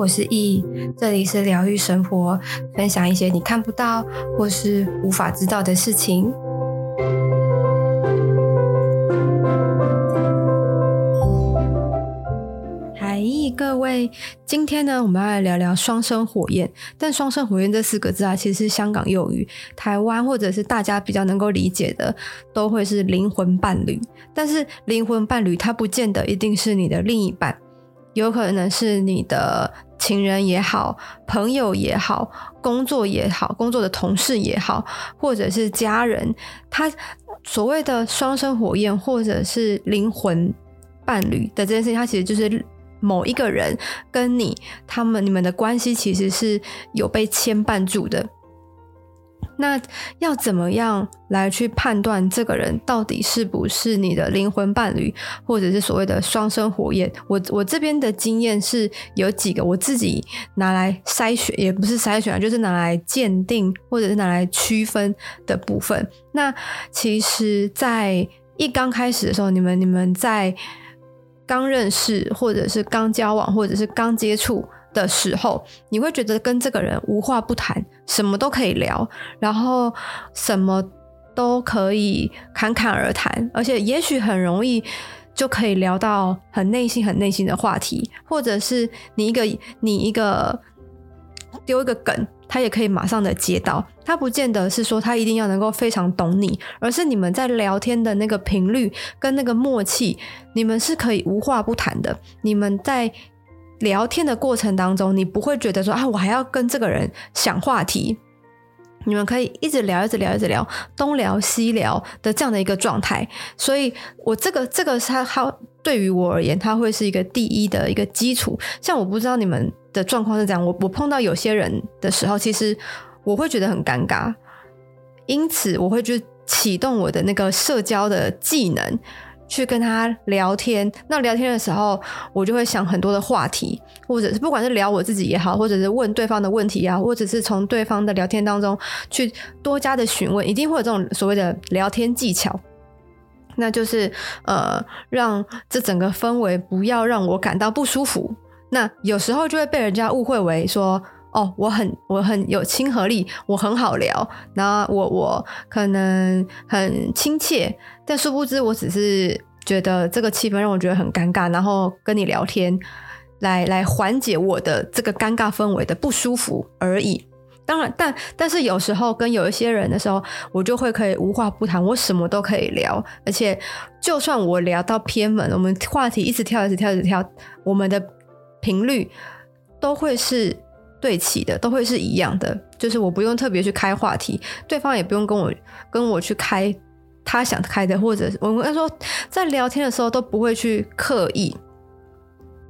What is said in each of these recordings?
我是易，这里是疗愈生活，分享一些你看不到或是无法知道的事情。嗨，各位，今天呢，我们要来聊聊双生火焰。但双生火焰这四个字啊，其实是香港用语，台湾或者是大家比较能够理解的，都会是灵魂伴侣。但是灵魂伴侣，它不见得一定是你的另一半。有可能是你的情人也好，朋友也好，工作也好，工作的同事也好，或者是家人。他所谓的双生火焰，或者是灵魂伴侣的这件事情，它其实就是某一个人跟你，他们你们的关系其实是有被牵绊住的。那要怎么样来去判断这个人到底是不是你的灵魂伴侣，或者是所谓的双生火焰？我我这边的经验是有几个我自己拿来筛选，也不是筛选，就是拿来鉴定或者是拿来区分的部分。那其实，在一刚开始的时候，你们你们在刚认识，或者是刚交往，或者是刚接触。的时候，你会觉得跟这个人无话不谈，什么都可以聊，然后什么都可以侃侃而谈，而且也许很容易就可以聊到很内心、很内心的话题，或者是你一个你一个丢一个梗，他也可以马上的接到。他不见得是说他一定要能够非常懂你，而是你们在聊天的那个频率跟那个默契，你们是可以无话不谈的。你们在。聊天的过程当中，你不会觉得说啊，我还要跟这个人想话题。你们可以一直聊，一直聊，一直聊，东聊西聊的这样的一个状态。所以，我这个这个它它对于我而言，它会是一个第一的一个基础。像我不知道你们的状况是这样，我我碰到有些人的时候，其实我会觉得很尴尬，因此我会去启动我的那个社交的技能。去跟他聊天，那聊天的时候，我就会想很多的话题，或者是不管是聊我自己也好，或者是问对方的问题啊，或者是从对方的聊天当中去多加的询问，一定会有这种所谓的聊天技巧，那就是呃，让这整个氛围不要让我感到不舒服。那有时候就会被人家误会为说，哦，我很我很有亲和力，我很好聊，然后我我可能很亲切。但殊不知，我只是觉得这个气氛让我觉得很尴尬，然后跟你聊天，来来缓解我的这个尴尬氛围的不舒服而已。当然，但但是有时候跟有一些人的时候，我就会可以无话不谈，我什么都可以聊，而且就算我聊到偏门，我们话题一直跳，一直跳，一直跳，我们的频率都会是对齐的，都会是一样的，就是我不用特别去开话题，对方也不用跟我跟我去开。他想开的，或者我跟他说，在聊天的时候都不会去刻意。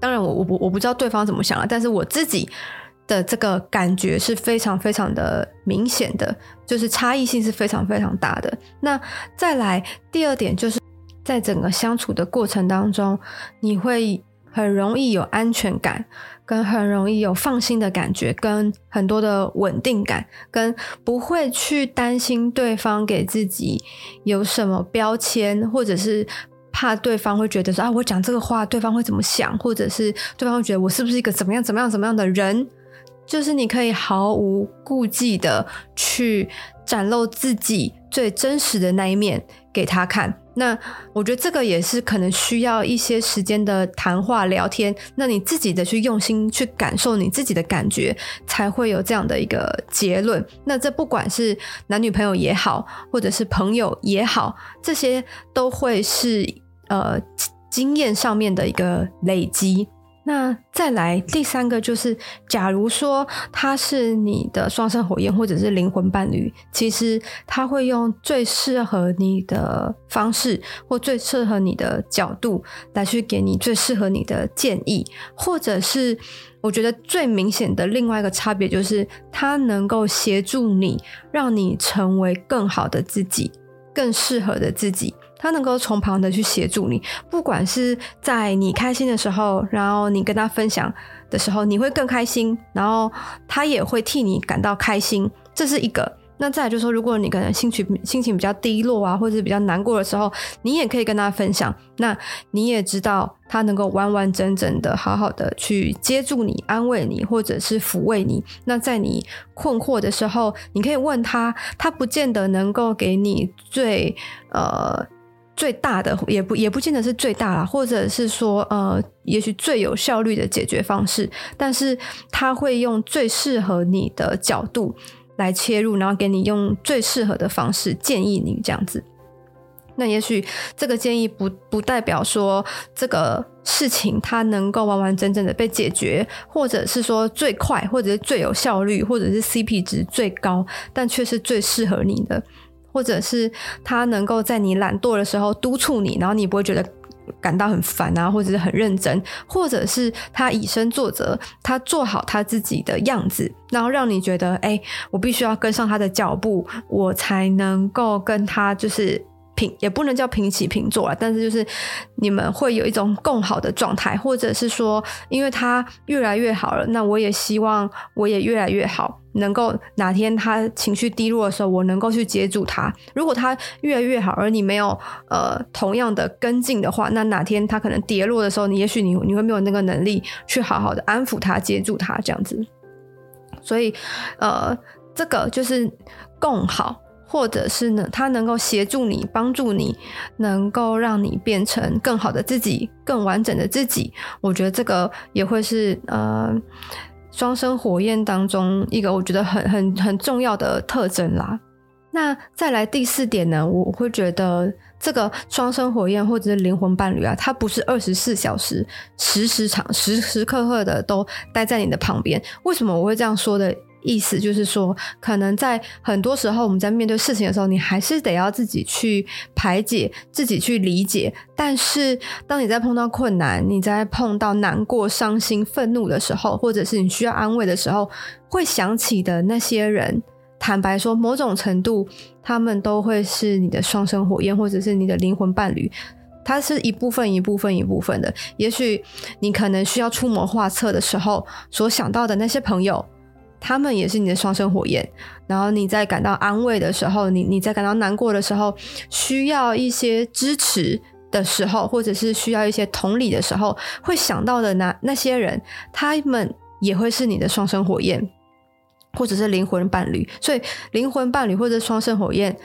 当然我，我我不我不知道对方怎么想啊，但是我自己的这个感觉是非常非常的明显的，就是差异性是非常非常大的。那再来第二点，就是在整个相处的过程当中，你会很容易有安全感。跟很容易有放心的感觉，跟很多的稳定感，跟不会去担心对方给自己有什么标签，或者是怕对方会觉得说啊，我讲这个话对方会怎么想，或者是对方会觉得我是不是一个怎么样怎么样怎么样的人，就是你可以毫无顾忌的去展露自己最真实的那一面给他看。那我觉得这个也是可能需要一些时间的谈话聊天，那你自己的去用心去感受你自己的感觉，才会有这样的一个结论。那这不管是男女朋友也好，或者是朋友也好，这些都会是呃经验上面的一个累积。那再来第三个就是，假如说他是你的双生火焰或者是灵魂伴侣，其实他会用最适合你的方式或最适合你的角度来去给你最适合你的建议，或者是我觉得最明显的另外一个差别就是，他能够协助你，让你成为更好的自己，更适合的自己。他能够从旁的去协助你，不管是在你开心的时候，然后你跟他分享的时候，你会更开心，然后他也会替你感到开心，这是一个。那再就是说，如果你可能心情心情比较低落啊，或者是比较难过的时候，你也可以跟他分享。那你也知道他能够完完整整的、好好的去接住你、安慰你，或者是抚慰你。那在你困惑的时候，你可以问他，他不见得能够给你最呃最大的，也不也不见得是最大啦，或者是说呃，也许最有效率的解决方式，但是他会用最适合你的角度来切入，然后给你用最适合的方式建议你这样子。那也许这个建议不不代表说这个事情它能够完完整整的被解决，或者是说最快，或者是最有效率，或者是 CP 值最高，但却是最适合你的，或者是他能够在你懒惰的时候督促你，然后你不会觉得感到很烦啊，或者是很认真，或者是他以身作则，他做好他自己的样子，然后让你觉得，哎，我必须要跟上他的脚步，我才能够跟他就是。也不能叫平起平坐啊，但是就是你们会有一种共好的状态，或者是说，因为他越来越好了，那我也希望我也越来越好，能够哪天他情绪低落的时候，我能够去接住他。如果他越来越好，而你没有呃同样的跟进的话，那哪天他可能跌落的时候，你也许你你会没有那个能力去好好的安抚他、接住他这样子。所以呃，这个就是共好。或者是呢，他能够协助你、帮助你，能够让你变成更好的自己、更完整的自己。我觉得这个也会是呃双生火焰当中一个我觉得很很很重要的特征啦。那再来第四点呢，我会觉得这个双生火焰或者是灵魂伴侣啊，它不是二十四小时、时时长、时时刻刻的都待在你的旁边。为什么我会这样说的？意思就是说，可能在很多时候，我们在面对事情的时候，你还是得要自己去排解，自己去理解。但是，当你在碰到困难，你在碰到难过、伤心、愤怒的时候，或者是你需要安慰的时候，会想起的那些人，坦白说，某种程度，他们都会是你的双生火焰，或者是你的灵魂伴侣。它是一部分、一部分、一部分的。也许你可能需要出谋划策的时候，所想到的那些朋友。他们也是你的双生火焰，然后你在感到安慰的时候，你你在感到难过的时候，需要一些支持的时候，或者是需要一些同理的时候，会想到的那那些人，他们也会是你的双生火焰，或者是灵魂伴侣。所以，灵魂伴侣或者双生火焰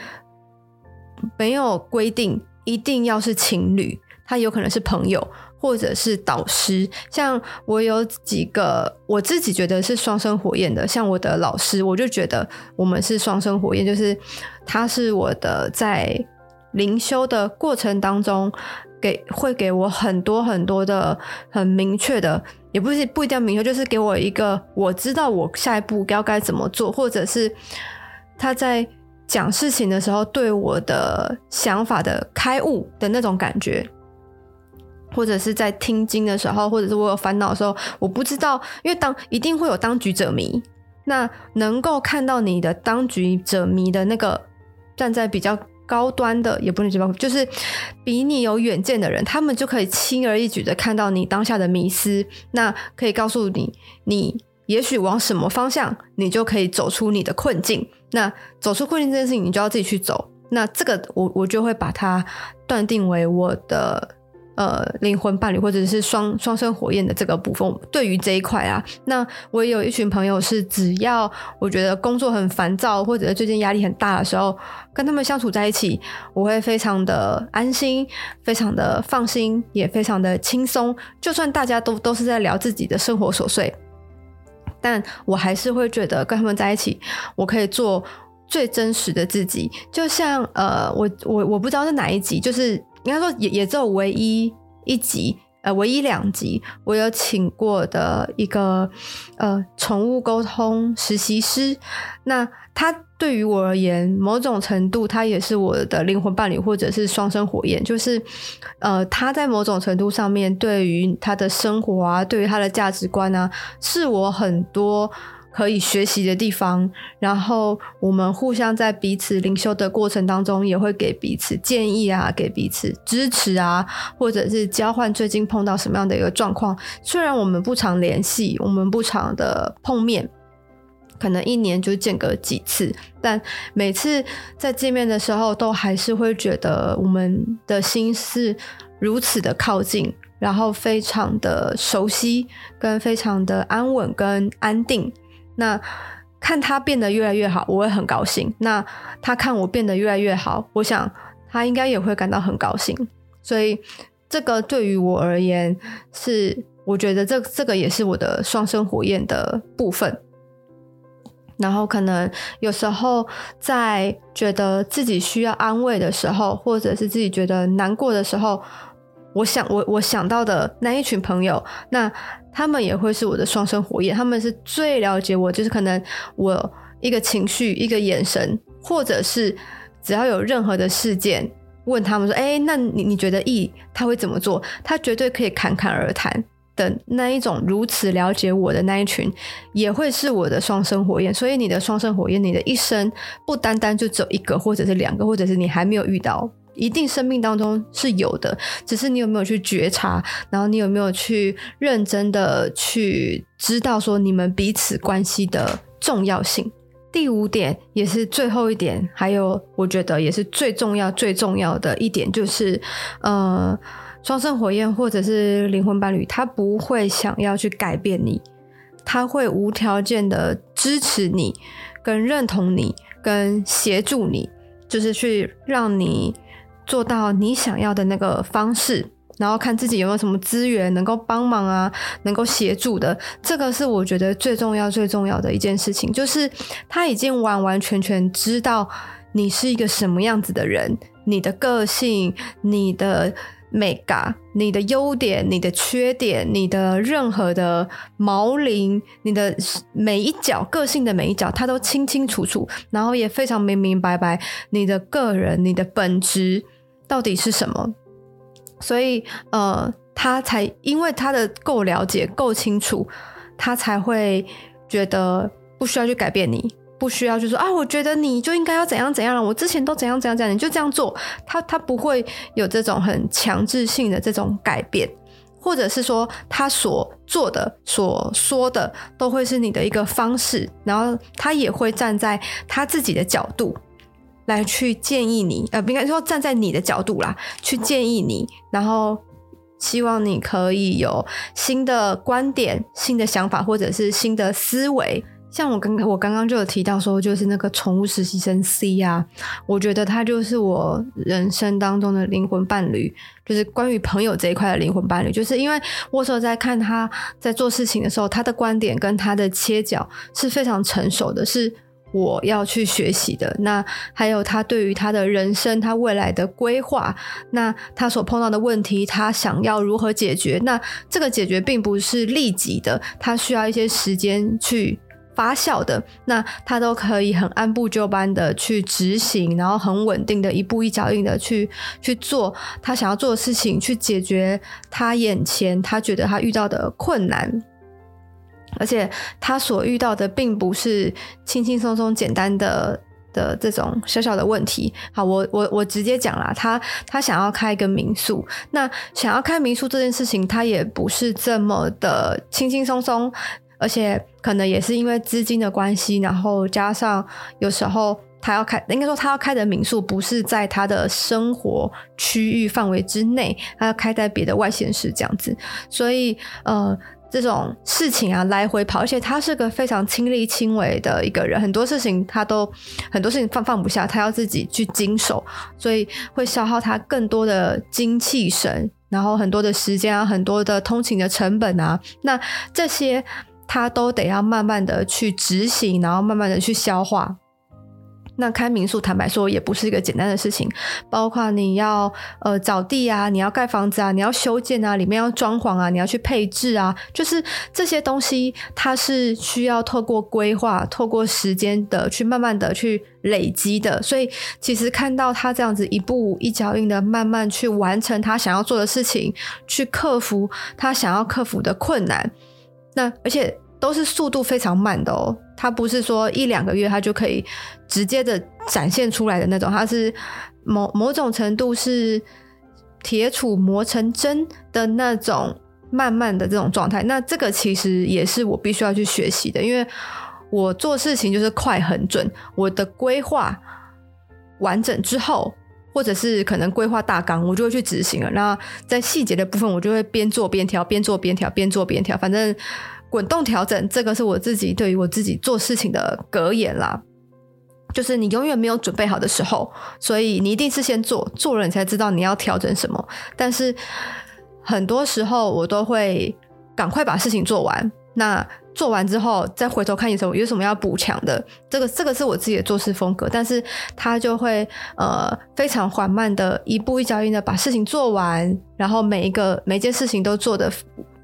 没有规定一定要是情侣，他有可能是朋友。或者是导师，像我有几个我自己觉得是双生火焰的，像我的老师，我就觉得我们是双生火焰，就是他是我的在灵修的过程当中给会给我很多很多的很明确的，也不是不一定要明确，就是给我一个我知道我下一步要该怎么做，或者是他在讲事情的时候对我的想法的开悟的那种感觉。或者是在听经的时候，或者是我有烦恼的时候，我不知道，因为当一定会有当局者迷，那能够看到你的当局者迷的那个站在比较高端的，也不能说就是比你有远见的人，他们就可以轻而易举的看到你当下的迷失，那可以告诉你，你也许往什么方向，你就可以走出你的困境。那走出困境这件事情，你就要自己去走。那这个我我就会把它断定为我的。呃，灵魂伴侣或者是双双生火焰的这个部分，对于这一块啊，那我也有一群朋友是，只要我觉得工作很烦躁，或者最近压力很大的时候，跟他们相处在一起，我会非常的安心，非常的放心，也非常的轻松。就算大家都都是在聊自己的生活琐碎，但我还是会觉得跟他们在一起，我可以做最真实的自己。就像呃，我我我不知道是哪一集，就是。应该说也也只有唯一一集，呃，唯一两集，我有请过的一个呃宠物沟通实习师。那他对于我而言，某种程度他也是我的灵魂伴侣，或者是双生火焰。就是呃，他在某种程度上面，对于他的生活啊，对于他的价值观啊，是我很多。可以学习的地方，然后我们互相在彼此灵修的过程当中，也会给彼此建议啊，给彼此支持啊，或者是交换最近碰到什么样的一个状况。虽然我们不常联系，我们不常的碰面，可能一年就见个几次，但每次在见面的时候，都还是会觉得我们的心是如此的靠近，然后非常的熟悉，跟非常的安稳跟安定。那看他变得越来越好，我会很高兴。那他看我变得越来越好，我想他应该也会感到很高兴。所以这个对于我而言是，我觉得这这个也是我的双生火焰的部分。然后可能有时候在觉得自己需要安慰的时候，或者是自己觉得难过的时候，我想我我想到的那一群朋友，那他们也会是我的双生火焰，他们是最了解我，就是可能我一个情绪、一个眼神，或者是只要有任何的事件，问他们说：“哎，那你你觉得 E 他会怎么做？”他绝对可以侃侃而谈。的那一种如此了解我的那一群，也会是我的双生火焰。所以你的双生火焰，你的一生不单单就只有一个，或者是两个，或者是你还没有遇到，一定生命当中是有的，只是你有没有去觉察，然后你有没有去认真的去知道说你们彼此关系的重要性。第五点也是最后一点，还有我觉得也是最重要最重要的一点，就是呃。双生火焰或者是灵魂伴侣，他不会想要去改变你，他会无条件的支持你、跟认同你、跟协助你，就是去让你做到你想要的那个方式，然后看自己有没有什么资源能够帮忙啊，能够协助的。这个是我觉得最重要、最重要的一件事情，就是他已经完完全全知道你是一个什么样子的人，你的个性，你的。美感，你的优点、你的缺点、你的任何的毛棱、你的每一角个性的每一角，他都清清楚楚，然后也非常明明白白，你的个人、你的本质到底是什么？所以，呃，他才因为他的够了解、够清楚，他才会觉得不需要去改变你。不需要就说啊，我觉得你就应该要怎样怎样了。我之前都怎样怎样怎样，你就这样做。他他不会有这种很强制性的这种改变，或者是说他所做的、所说的都会是你的一个方式。然后他也会站在他自己的角度来去建议你，呃，不应该说站在你的角度啦，去建议你，然后希望你可以有新的观点、新的想法，或者是新的思维。像我刚刚我刚刚就有提到说，就是那个宠物实习生 C 啊，我觉得他就是我人生当中的灵魂伴侣，就是关于朋友这一块的灵魂伴侣。就是因为我所在看他在做事情的时候，他的观点跟他的切角是非常成熟的，是我要去学习的。那还有他对于他的人生、他未来的规划，那他所碰到的问题，他想要如何解决？那这个解决并不是立即的，他需要一些时间去。发酵的，那他都可以很按部就班的去执行，然后很稳定的一步一脚印的去去做他想要做的事情，去解决他眼前他觉得他遇到的困难，而且他所遇到的并不是轻轻松松简单的的这种小小的问题。好，我我我直接讲啦，他他想要开一个民宿，那想要开民宿这件事情，他也不是这么的轻轻松松。而且可能也是因为资金的关系，然后加上有时候他要开，应该说他要开的民宿不是在他的生活区域范围之内，他要开在别的外县市这样子，所以呃这种事情啊来回跑，而且他是个非常亲力亲为的一个人，很多事情他都很多事情放放不下，他要自己去经手，所以会消耗他更多的精气神，然后很多的时间啊，很多的通勤的成本啊，那这些。他都得要慢慢的去执行，然后慢慢的去消化。那开民宿，坦白说也不是一个简单的事情，包括你要呃找地啊，你要盖房子啊，你要修建啊，里面要装潢啊，你要去配置啊，就是这些东西，它是需要透过规划、透过时间的去慢慢的去累积的。所以，其实看到他这样子一步一脚印的慢慢去完成他想要做的事情，去克服他想要克服的困难。那而且都是速度非常慢的哦，它不是说一两个月它就可以直接的展现出来的那种，它是某某种程度是铁杵磨成针的那种慢慢的这种状态。那这个其实也是我必须要去学习的，因为我做事情就是快很准，我的规划完整之后。或者是可能规划大纲，我就会去执行了。那在细节的部分，我就会边做边调，边做边调，边做边调，反正滚动调整，这个是我自己对于我自己做事情的格言啦。就是你永远没有准备好的时候，所以你一定是先做，做了你才知道你要调整什么。但是很多时候我都会赶快把事情做完。那做完之后，再回头看有什么有什么要补强的，这个这个是我自己的做事风格，但是他就会呃非常缓慢的一步一脚印的把事情做完，然后每一个每一件事情都做的，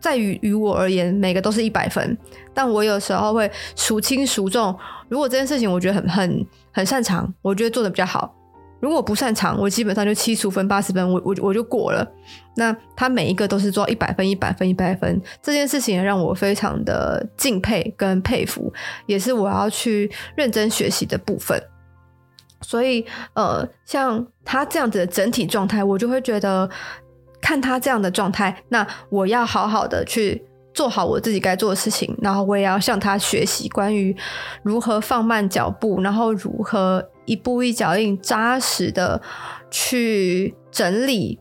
在于于我而言，每个都是一百分，但我有时候会孰轻孰重，如果这件事情我觉得很很很擅长，我觉得做的比较好。如果不擅长，我基本上就七十分、八十分，我我我就过了。那他每一个都是做一百分、一百分、一百分，这件事情也让我非常的敬佩跟佩服，也是我要去认真学习的部分。所以，呃，像他这样子的整体状态，我就会觉得看他这样的状态，那我要好好的去做好我自己该做的事情，然后我也要向他学习关于如何放慢脚步，然后如何。一步一脚印，扎实的去整理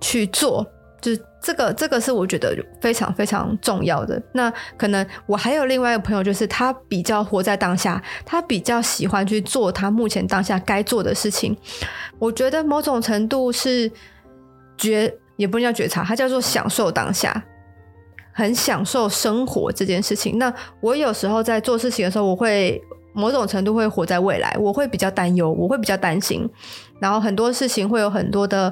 去做，就这个，这个是我觉得非常非常重要的。那可能我还有另外一个朋友，就是他比较活在当下，他比较喜欢去做他目前当下该做的事情。我觉得某种程度是觉，也不能叫觉察，他叫做享受当下，很享受生活这件事情。那我有时候在做事情的时候，我会。某种程度会活在未来，我会比较担忧，我会比较担心，然后很多事情会有很多的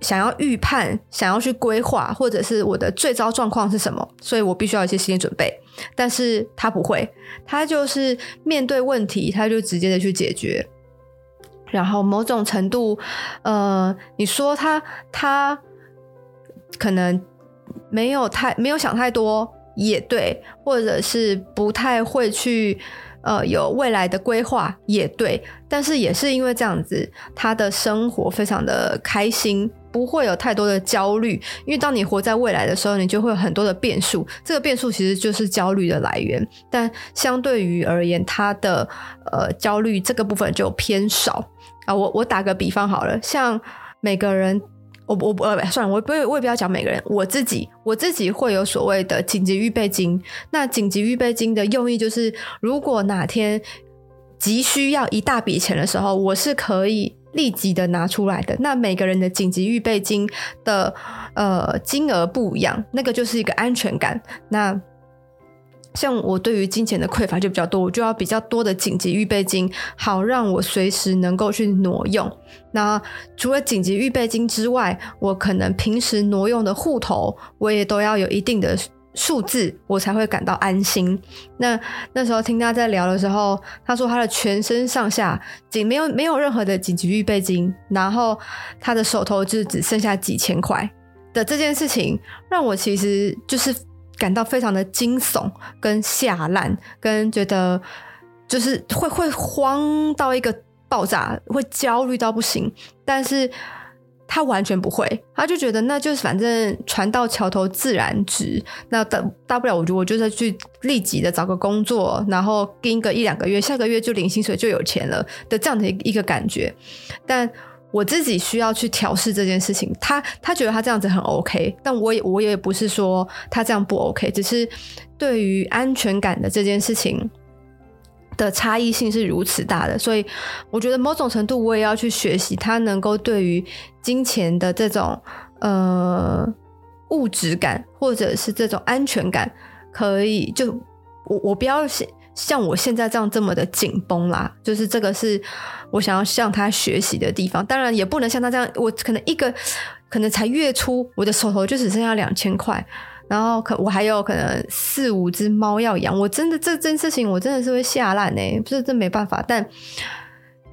想要预判，想要去规划，或者是我的最糟状况是什么，所以我必须要一些心理准备。但是他不会，他就是面对问题，他就直接的去解决。然后某种程度，呃，你说他他可能没有太没有想太多，也对，或者是不太会去。呃，有未来的规划也对，但是也是因为这样子，他的生活非常的开心，不会有太多的焦虑。因为当你活在未来的时候，你就会有很多的变数，这个变数其实就是焦虑的来源。但相对于而言，他的呃焦虑这个部分就偏少啊。我我打个比方好了，像每个人。我我呃算了，我不，我也不要讲每个人。我自己我自己会有所谓的紧急预备金。那紧急预备金的用意就是，如果哪天急需要一大笔钱的时候，我是可以立即的拿出来的。那每个人的紧急预备金的呃金额不一样，那个就是一个安全感。那像我对于金钱的匮乏就比较多，我就要比较多的紧急预备金，好让我随时能够去挪用。那除了紧急预备金之外，我可能平时挪用的户头，我也都要有一定的数字，我才会感到安心。那那时候听他在聊的时候，他说他的全身上下仅没有没有任何的紧急预备金，然后他的手头就只剩下几千块的这件事情，让我其实就是。感到非常的惊悚，跟吓烂，跟觉得就是会会慌到一个爆炸，会焦虑到不行。但是他完全不会，他就觉得那就是反正船到桥头自然直，那大大不了我就我就是去立即的找个工作，然后盯个一两个月，下个月就领薪水就有钱了的这样的一个感觉，但。我自己需要去调试这件事情，他他觉得他这样子很 OK，但我也我也不是说他这样不 OK，只是对于安全感的这件事情的差异性是如此大的，所以我觉得某种程度我也要去学习他能够对于金钱的这种呃物质感或者是这种安全感，可以就我我不要像我现在这样这么的紧绷啦，就是这个是我想要向他学习的地方。当然也不能像他这样，我可能一个可能才月初，我的手头就只剩下两千块，然后可我还有可能四五只猫要养，我真的这件事情我真的是会吓烂欸，不是这没办法，但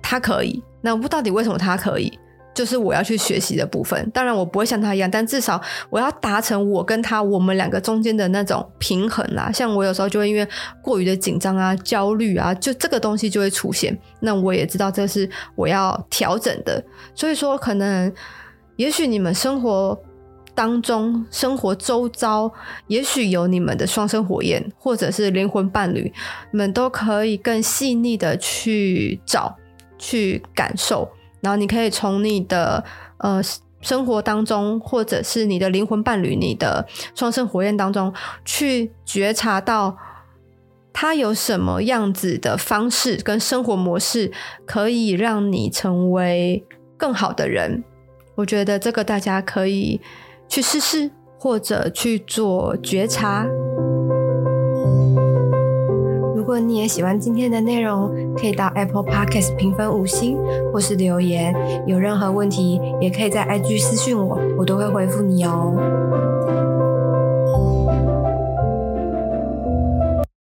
他可以，那不到底为什么他可以。就是我要去学习的部分，当然我不会像他一样，但至少我要达成我跟他我们两个中间的那种平衡啦。像我有时候就会因为过于的紧张啊、焦虑啊，就这个东西就会出现。那我也知道这是我要调整的。所以说，可能也许你们生活当中、生活周遭，也许有你们的双生火焰，或者是灵魂伴侣，你们都可以更细腻的去找、去感受。然后你可以从你的呃生活当中，或者是你的灵魂伴侣、你的双生火焰当中，去觉察到他有什么样子的方式跟生活模式，可以让你成为更好的人。我觉得这个大家可以去试试，或者去做觉察。如果你也喜欢今天的内容，可以到 Apple Podcast 评分五星，或是留言。有任何问题，也可以在 IG 私讯我，我都会回复你哦。